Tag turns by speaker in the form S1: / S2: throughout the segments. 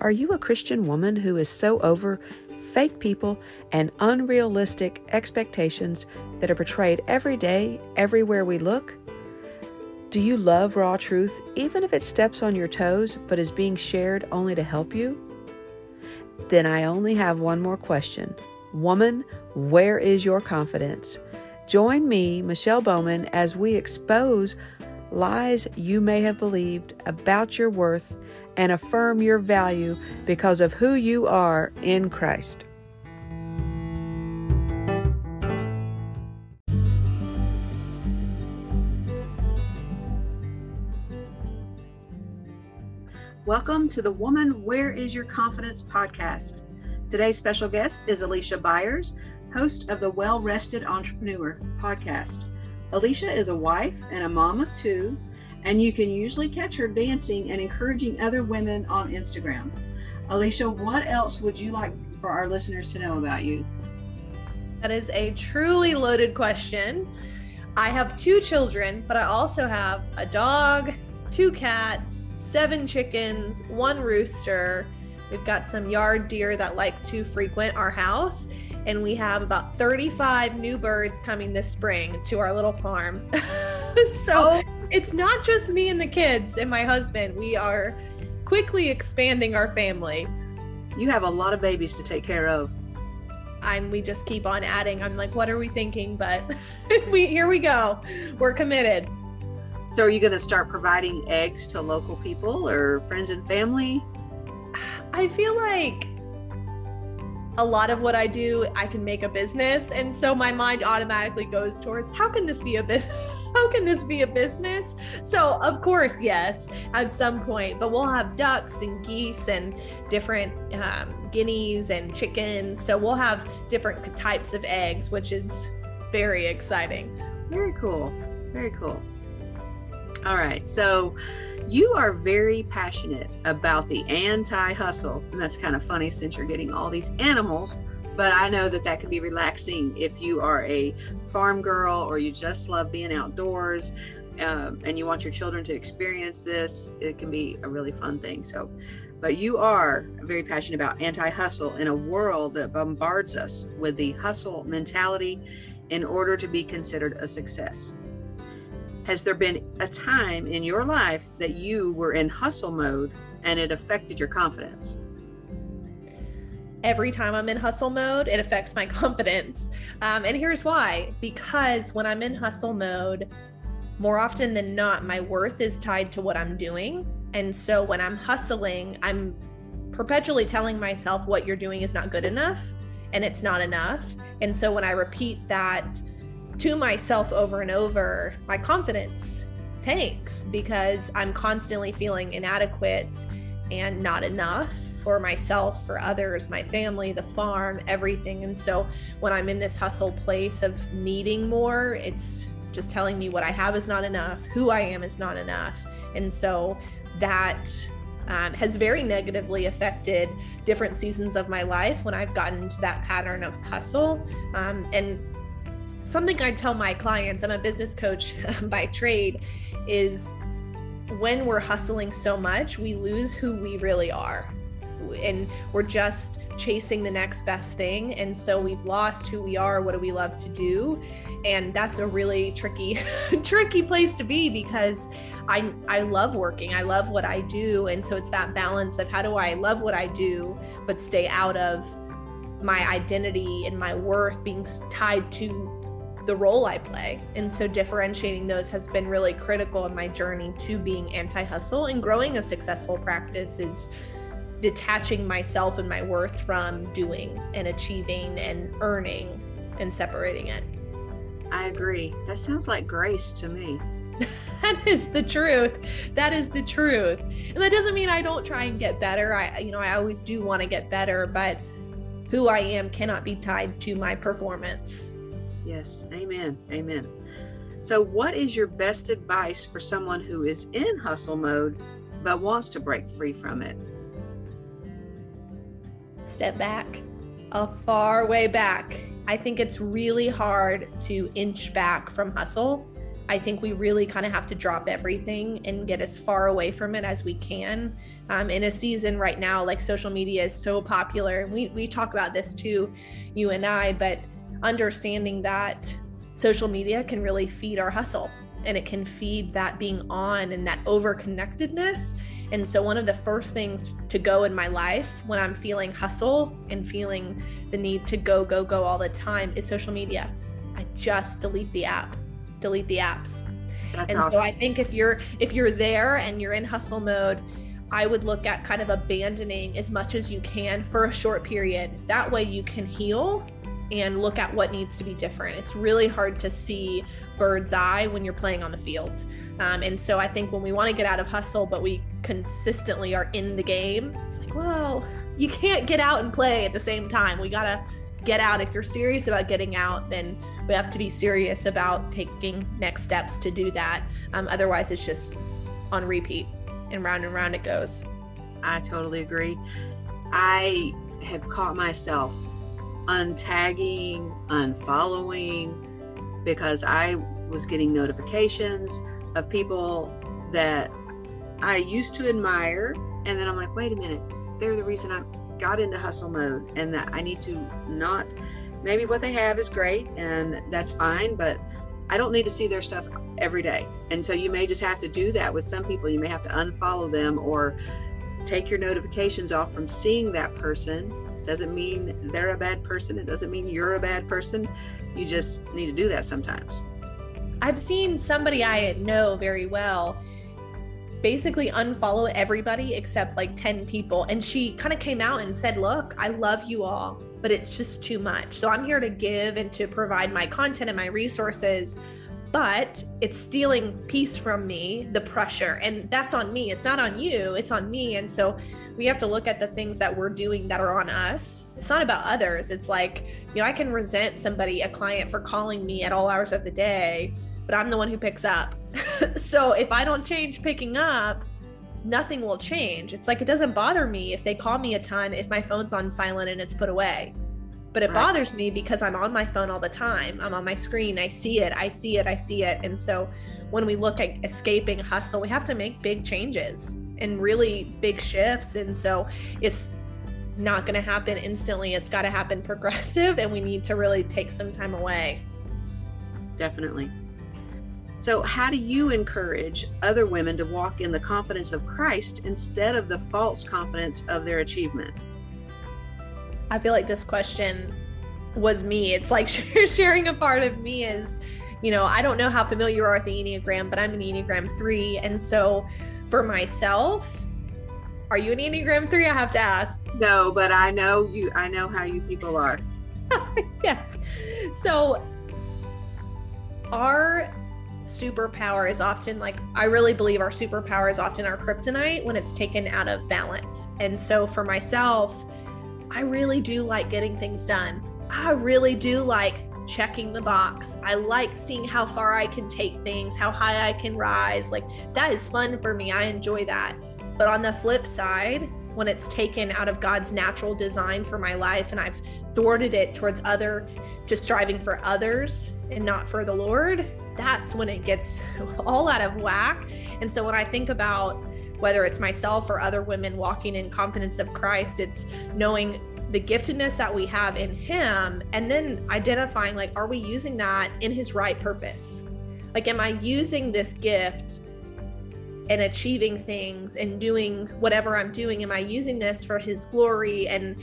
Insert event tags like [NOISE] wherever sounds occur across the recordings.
S1: Are you a Christian woman who is so over fake people and unrealistic expectations that are portrayed every day, everywhere we look? Do you love raw truth, even if it steps on your toes but is being shared only to help you? Then I only have one more question. Woman, where is your confidence? Join me, Michelle Bowman, as we expose lies you may have believed about your worth and affirm your value because of who you are in Christ. Welcome to the Woman Where Is Your Confidence podcast. Today's special guest is Alicia Byers, host of the Well Rested Entrepreneur podcast. Alicia is a wife and a mom of two, and you can usually catch her dancing and encouraging other women on Instagram. Alicia, what else would you like for our listeners to know about you?
S2: That is a truly loaded question. I have two children, but I also have a dog, two cats, seven chickens, one rooster. We've got some yard deer that like to frequent our house, and we have about 35 new birds coming this spring to our little farm. [LAUGHS] so oh. It's not just me and the kids and my husband. We are quickly expanding our family.
S1: You have a lot of babies to take care of.
S2: And we just keep on adding. I'm like, what are we thinking? But [LAUGHS] we here we go. We're committed.
S1: So are you going to start providing eggs to local people or friends and family?
S2: I feel like a lot of what I do, I can make a business. And so my mind automatically goes towards how can this be a business? How can this be a business? So, of course, yes, at some point, but we'll have ducks and geese and different um, guineas and chickens. So, we'll have different types of eggs, which is very exciting.
S1: Very cool. Very cool. All right. So you are very passionate about the anti hustle. And that's kind of funny since you're getting all these animals. But I know that that can be relaxing if you are a farm girl or you just love being outdoors um, and you want your children to experience this. It can be a really fun thing. So, but you are very passionate about anti hustle in a world that bombards us with the hustle mentality in order to be considered a success. Has there been a time in your life that you were in hustle mode and it affected your confidence?
S2: Every time I'm in hustle mode, it affects my [LAUGHS] confidence. Um, and here's why because when I'm in hustle mode, more often than not, my worth is tied to what I'm doing. And so when I'm hustling, I'm perpetually telling myself what you're doing is not good enough and it's not enough. And so when I repeat that, to myself over and over, my confidence tanks because I'm constantly feeling inadequate and not enough for myself, for others, my family, the farm, everything. And so when I'm in this hustle place of needing more, it's just telling me what I have is not enough, who I am is not enough. And so that um, has very negatively affected different seasons of my life when I've gotten into that pattern of hustle. Um, and something I tell my clients, I'm a business coach [LAUGHS] by trade, is when we're hustling so much, we lose who we really are. And we're just chasing the next best thing. And so we've lost who we are. What do we love to do? And that's a really tricky, [LAUGHS] tricky place to be because I, I love working. I love what I do. And so it's that balance of how do I love what I do, but stay out of my identity and my worth being tied to the role I play. And so differentiating those has been really critical in my journey to being anti hustle and growing a successful practice is detaching myself and my worth from doing and achieving and earning and separating it.
S1: I agree. That sounds like grace to me. [LAUGHS]
S2: that is the truth. That is the truth. And that doesn't mean I don't try and get better. I you know, I always do want to get better, but who I am cannot be tied to my performance.
S1: Yes, amen. Amen. So, what is your best advice for someone who is in hustle mode but wants to break free from it?
S2: Step back, a far way back. I think it's really hard to inch back from hustle. I think we really kind of have to drop everything and get as far away from it as we can. Um, in a season right now, like social media is so popular, we we talk about this too, you and I, but understanding that social media can really feed our hustle and it can feed that being on and that over connectedness. And so, one of the first things to go in my life when I'm feeling hustle and feeling the need to go, go, go all the time is social media. I just delete the app, delete the apps. That's and awesome. so I think if you're if you're there and you're in hustle mode, I would look at kind of abandoning as much as you can for a short period. That way you can heal and look at what needs to be different. It's really hard to see bird's eye when you're playing on the field. Um, and so I think when we want to get out of hustle, but we consistently are in the game, it's like, well, you can't get out and play at the same time. We got to get out. If you're serious about getting out, then we have to be serious about taking next steps to do that. Um, otherwise, it's just on repeat and round and round it goes.
S1: I totally agree. I have caught myself untagging, unfollowing, because I was getting notifications of people that I used to admire. And then I'm like, wait a minute, they're the reason I got into hustle mode and that I need to not, maybe what they have is great and that's fine, but I don't need to see their stuff every day. And so you may just have to do that with some people. You may have to unfollow them or take your notifications off from seeing that person doesn't mean they're a bad person. It doesn't mean you're a bad person. You just need to do that sometimes.
S2: I've seen somebody I know very well basically unfollow everybody except like 10 people. And she kind of came out and said, Look, I love you all, but it's just too much. So I'm here to give and to provide my content and my resources but it's stealing peace from me, the pressure. And that's on me. It's not on you, it's on me. And so we have to look at the things that we're doing that are on us. It's not about others. It's like, you know, I can resent somebody, a client, for calling me at all hours of the day, but I'm the one who picks up. [LAUGHS] so if I don't change picking up, nothing will change. It's like it doesn't bother me if they call me a ton if my phone's on silent and it's put away but it right. bothers me because I'm on my phone all the time. I'm on my screen. I see it. I see it. I see it. And so when we look at escaping hustle, we have to make big changes and really big shifts. And so it's not going to happen instantly. It's got to happen [LAUGHS] progressive and we need to really take some time away.
S1: Definitely. So, how do you encourage other women to walk in the confidence of Christ instead of the false confidence of their achievement?
S2: I feel like this question was me. It's like [LAUGHS] sharing a part of me is, you know, I don't know how familiar you are with the Enneagram, but I'm an Enneagram 3. And so for myself, are you an Enneagram 3? I have to ask.
S1: No, but I know you, I know how you people are. [LAUGHS]
S2: yes. So our superpower is often like I really believe our superpower is often our kryptonite when it's taken out of balance. And so for myself, I really do like getting things done. I really do like checking the box. I like seeing how far I can take things, how high I can rise. Like that is fun for me. I enjoy that. But on the flip side, when it's taken out of God's natural design for my life and I've thwarted it towards other, just striving for others and not for the Lord, that's when it gets [LAUGHS] all out of whack. And so when I think about whether it's myself or other women walking in confidence of Christ, it's knowing the giftedness that we have in Him and then identifying, like, are we using that in His right purpose? Like, am I using this gift? and achieving things and doing whatever I'm doing? Am I using this for his glory and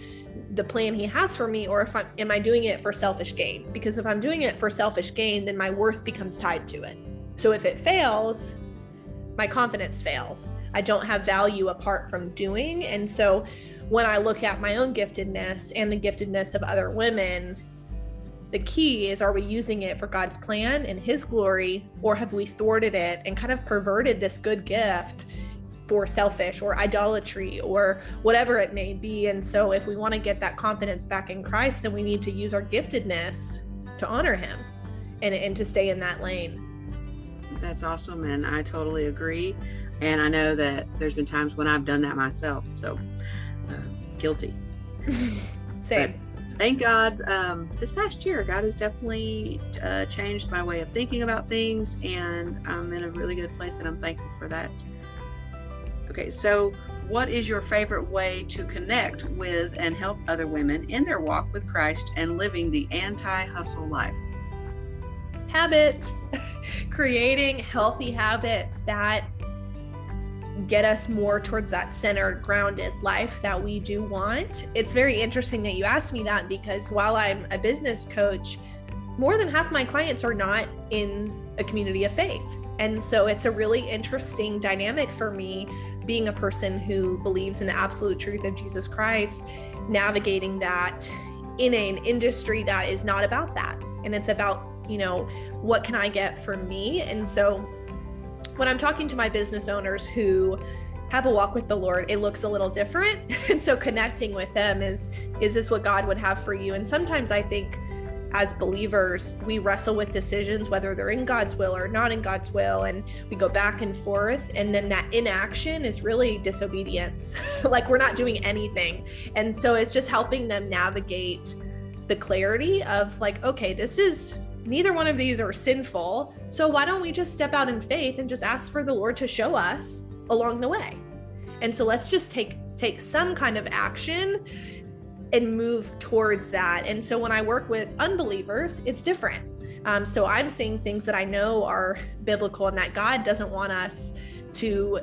S2: the plan he has for me? Or if I'm, am I doing it for selfish gain? Because if I'm doing it for selfish gain, then my worth becomes tied to it. So if it fails, my confidence fails. I don't have value apart from doing. And so when I look at my own giftedness and the giftedness of other women, the key is are we using it for God's plan and His glory, or have we thwarted it and kind of perverted this good gift for selfish or idolatry or whatever it may be? And so, if we want to get that confidence back in Christ, then we need to use our giftedness to honor Him and, and to stay in that lane.
S1: That's awesome. And I totally agree. And I know that there's been times when I've done that myself. So uh, guilty. [LAUGHS]
S2: Same.
S1: thank God um, this past year, God has definitely uh, changed my way of thinking about things, and I'm in a really good place, and I'm thankful for that. Okay, so what is your favorite way to connect with and help other women in their walk with Christ and living the anti hustle life?
S2: Habits, creating healthy habits that get us more towards that centered, grounded life that we do want. It's very interesting that you asked me that because while I'm a business coach, more than half my clients are not in a community of faith. And so it's a really interesting dynamic for me being a person who believes in the absolute truth of Jesus Christ, navigating that in an industry that is not about that. And it's about, you know, what can I get for me? And so when I'm talking to my business owners who have a walk with the Lord, it looks a little different. [LAUGHS] And so connecting with them is is this what God would have for you? And sometimes I think as believers, we wrestle with decisions whether they're in God's will or not in God's will and we go back and forth and then that inaction is really disobedience. [LAUGHS] like we're not doing anything. And so it's just helping them navigate the clarity of like okay, this is neither one of these are sinful. So why don't we just step out in faith and just ask for the Lord to show us along the way? And so let's just take take some kind of action and move towards that. And so when I work with unbelievers, it's different. Um, so I'm seeing things that I know are biblical and that God doesn't want us to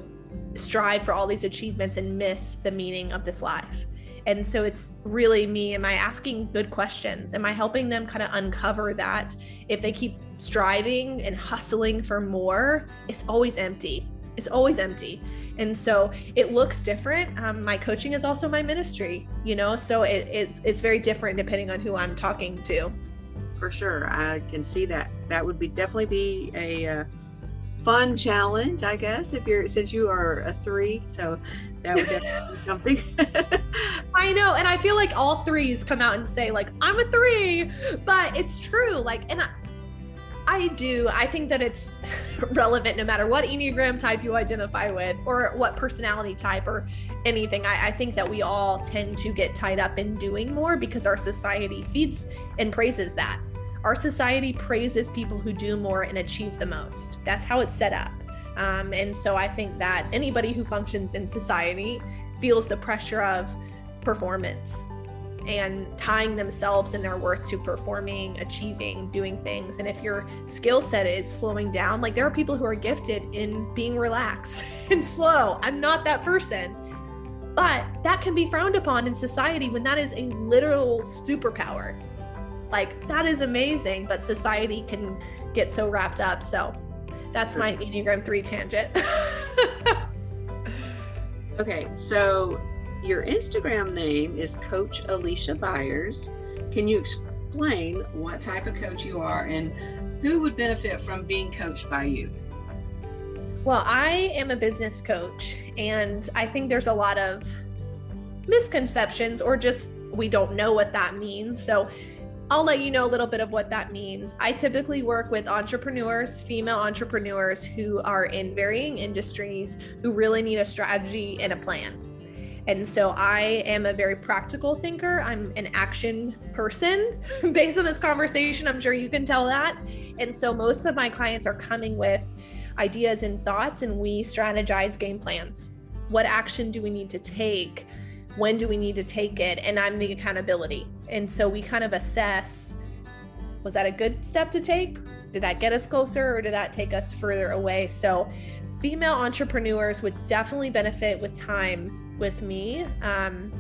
S2: strive for all these achievements and miss the meaning of this life. And so it's really me. Am I asking good questions? Am I helping them kind of uncover that if they keep striving and hustling for more, it's always empty. It's always empty. And so it looks different. Um, my coaching is also my ministry, you know, so it, it, it's very different depending on who I'm talking to.
S1: For sure. I can see that. That would be definitely be a, uh, fun challenge, I guess, if you're since you are a three. So that would definitely be something. [LAUGHS]
S2: I know, and I feel like all threes come out and say like I'm a three, but it's true. Like, and I, I do. I think that it's [LAUGHS] relevant no matter what Enneagram type you identify with or what personality type or anything. I, I, think that we all tend to get tied up in doing more because our society feeds and praises that. Our society praises people who do more and achieve the most. That's how it's set up. Um, and so I think that anybody who functions in society feels the pressure of performance and tying themselves and their worth to performing, achieving, doing things. And if your skill set is slowing down, like there are people who are gifted in being relaxed [LAUGHS] and slow. I'm not that person. But that can be frowned upon in society when that is a literal superpower. Like that is amazing, but society can get so wrapped up. So that's my Enneagram 3 tangent. [LAUGHS]
S1: okay, so your Instagram name is Coach Alicia Byers. Can you explain what type of coach you are and who would benefit from being coached by you?
S2: Well, I am a business coach, and I think there's a lot of misconceptions or just we don't know what that means. So I'll let you know a little bit of what that means. I typically work with entrepreneurs, female entrepreneurs who are in varying industries who really need a strategy and a plan. And so I am a very practical thinker. I'm an action person. [LAUGHS] Based on this conversation, I'm sure you can tell that. And so most of my clients are coming with ideas and thoughts, and we strategize game plans. What action do we need to take? When do we need to take it? And I'm the accountability. And so we kind of assess was that a good step to take? Did that get us closer or did that take us further away? So, female entrepreneurs would definitely benefit with time with me. Um,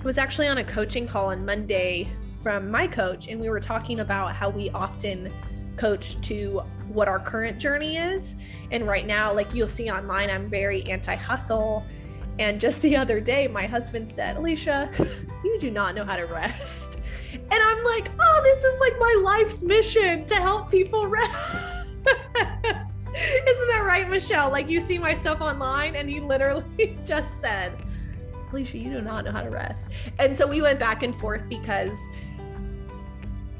S2: I was actually on a coaching call on Monday from my coach, and we were talking about how we often coach to what our current journey is. And right now, like you'll see online, I'm very anti hustle and just the other day, my husband said, Alicia, [LAUGHS] you do not know how to rest. And I'm like, oh, this is like my life's mission to help people [LAUGHS] rest. Isn't that right, Michelle? Like you see my stuff online, and he literally [LAUGHS] just said, Alicia, you do not know how to rest. And so we went back and forth because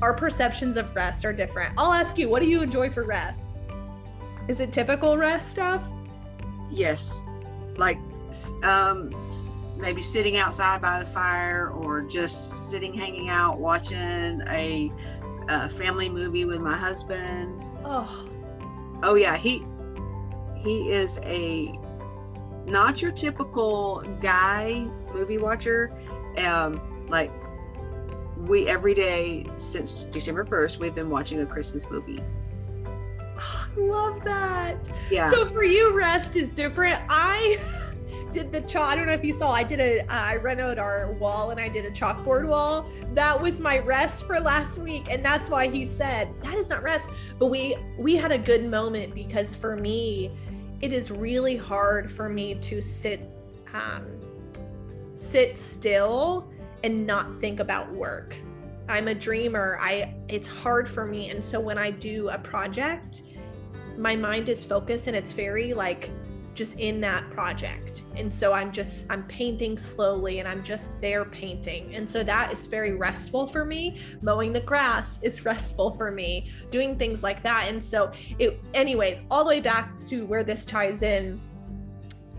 S2: our perceptions of rest are different. I'll ask you, what do you enjoy for rest? Is it typical rest stuff?
S1: Yes. Like um, maybe sitting outside by the fire or just sitting hanging out watching a, a family movie with my husband.
S2: Oh,
S1: Oh yeah, he he is a not your typical guy movie watcher. Um, like we every day since December first, we've been watching a Christmas movie.
S2: I love that.
S1: Yeah.
S2: So for you, rest is different. I [LAUGHS] did the chalk. I don't know if you saw. I did a. I renoed our wall and I did a chalkboard wall. That was my rest for last week, and that's why he said that is not rest. But we we had a good moment because for me, it is really hard for me to sit um, sit still and not think about work. I'm a dreamer. I it's hard for me and so when I do a project, my mind is focused and it's very like just in that project. And so I'm just I'm painting slowly and I'm just there painting. And so that is very restful for me. Mowing the grass is [LAUGHS] restful for me. Doing things like that. And so it anyways, all the way back to where this ties in,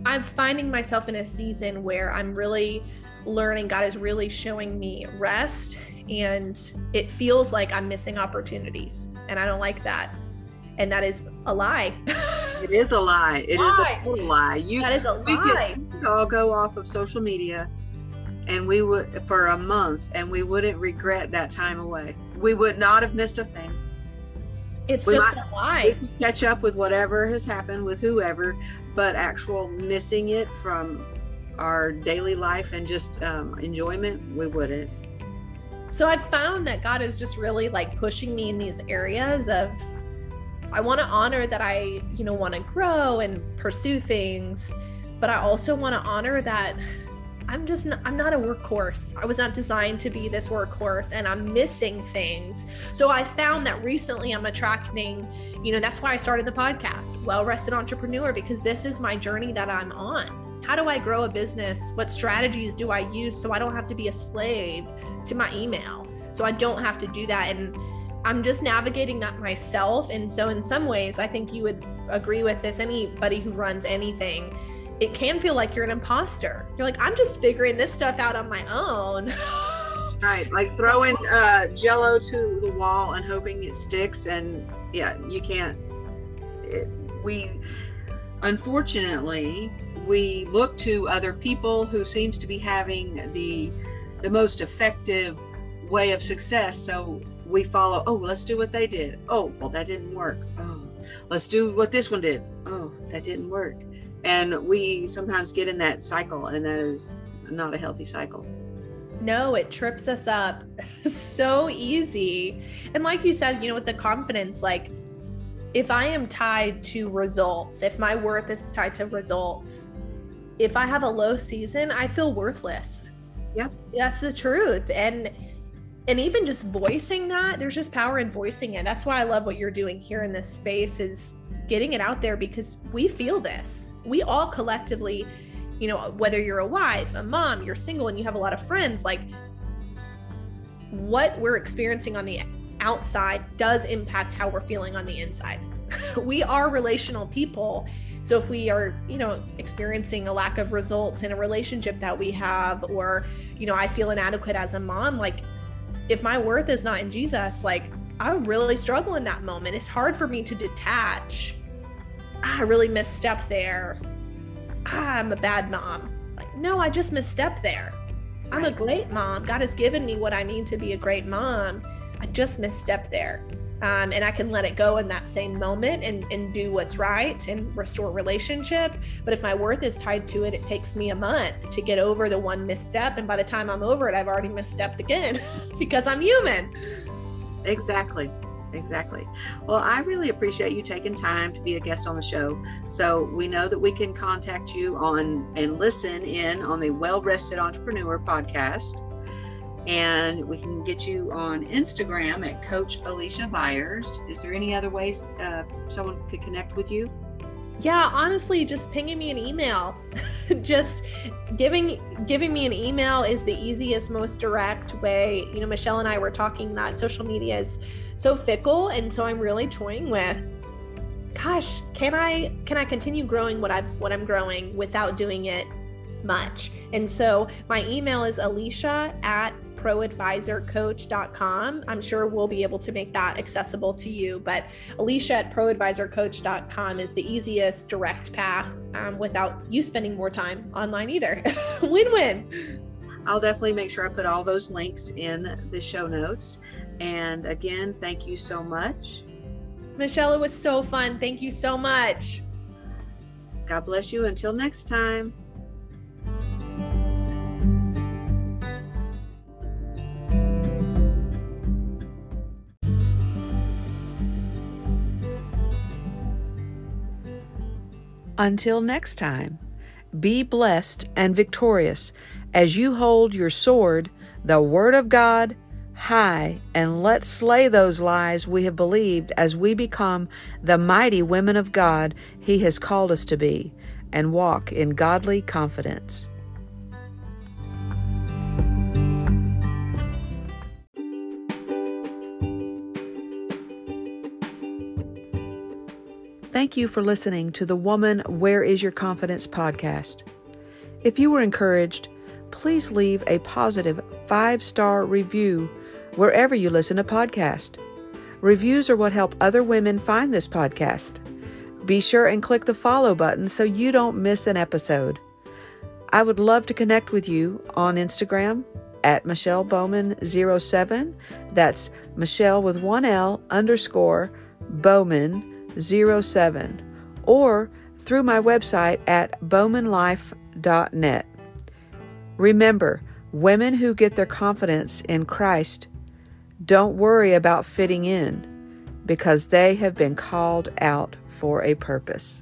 S2: I'm finding myself in a season where I'm really learning God is really showing me rest and it feels like I'm missing opportunities and I don't like that. And that is a lie. [LAUGHS]
S1: it is a lie. It
S2: Lie.
S1: is a total lie. You
S2: that is a
S1: we
S2: lie.
S1: could, we could all go off of social media and we would for a month and we wouldn't regret that time away. We would not have missed a thing.
S2: It's
S1: we
S2: just
S1: might-
S2: a
S1: We
S2: lie.
S1: catch up with whatever has happened with whoever, but actual missing it from our daily life and just um, enjoyment, we wouldn't.
S2: So I've found that God is just really like pushing me in these areas of I want to honor that I, you know, want to grow and pursue things, but I also want to honor that I'm just not, I'm not a workhorse. I was not designed to be this workhorse and I'm missing things. So I found that recently I'm attracting, you know, that's why I started the podcast, Well Rested Entrepreneur because this is my journey that I'm on. How do I grow a business? What strategies do I use so I don't have to be a slave to my email? So I don't have to do that and I'm just navigating that myself. And so, in some ways, I think you would agree with this. Anybody who runs anything, it can feel like you're an imposter. You're like, I'm just figuring this stuff out on my own. [LAUGHS]
S1: Right, like throwing uh, Jello to the wall and hoping it sticks, and yeah, you can't. It, we, unfortunately, we look to other people who seems to be having the the most effective way of success. So we follow. Oh, let's do what they did. Oh, well, that didn't work. Oh, let's do what this one did. Oh, that didn't work. And we sometimes get in that cycle, and that is not a healthy cycle.
S2: no, it trips us up [LAUGHS] so easy. And like you said, you know, with the confidence, like if I am tied to results, if my worth is tied to results, if I have a low season, I feel worthless.
S1: Yep.
S2: That's the truth. And and even just voicing that, there's just power in voicing it. That's why I love what you're doing here in this space is getting it out there because we feel this. We all collectively, you know, whether you're a wife, a mom, you're single and you have a lot of friends, like what we're experiencing on the outside does impact how we're feeling on the inside. [LAUGHS] we are relational people. So if we are, you know, experiencing a lack of results in a relationship that we have, or, you know, I feel inadequate as a mom, like if my worth is not in Jesus, like I really struggle in that moment. It's hard for me to detach. Ah, I really misstepped there. Ah, I'm a bad mom. Like, no, I just misstepped there. I'm a great mom. God has given me what I need to be a great mom. I just misstepped there. Um, and I can let it go in that same moment and, and do what's right and restore relationship. But if my worth is tied to it, it takes me a month to get over the one misstep. And by the time I'm over it, I've already misstepped again [LAUGHS] because I'm human.
S1: Exactly. Exactly. Well, I really appreciate you taking time to be a guest on the show. So we know that we can contact you on and listen in on the Well Rested Entrepreneur podcast. And we can get you on Instagram at Coach Alicia Byers. Is there any other ways uh, someone could connect with you?
S2: yeah honestly just pinging me an email [LAUGHS] just giving giving me an email is the easiest most direct way you know michelle and i were talking that social media is so fickle and so i'm really toying with gosh can i can i continue growing what i've what i'm growing without doing it much. And so my email is alicia at proadvisorcoach.com. I'm sure we'll be able to make that accessible to you, but alicia at proadvisorcoach.com is the easiest direct path um, without you spending more time online either. [LAUGHS] win win.
S1: I'll definitely make sure I put all those links in the show notes. And again, thank you so much.
S2: Michelle, it was so fun. Thank you so much.
S1: God bless you. Until next time. Until next time, be blessed and victorious as you hold your sword, the Word of God, high, and let's slay those lies we have believed as we become the mighty women of God He has called us to be and walk in godly confidence. Thank you for listening to the Woman Where Is Your Confidence podcast. If you were encouraged, please leave a positive five star review wherever you listen to podcasts. Reviews are what help other women find this podcast. Be sure and click the follow button so you don't miss an episode. I would love to connect with you on Instagram at Michelle Bowman07. That's Michelle with one L underscore Bowman07. Or through my website at bowmanlife.net. Remember, women who get their confidence in Christ don't worry about fitting in because they have been called out for a purpose.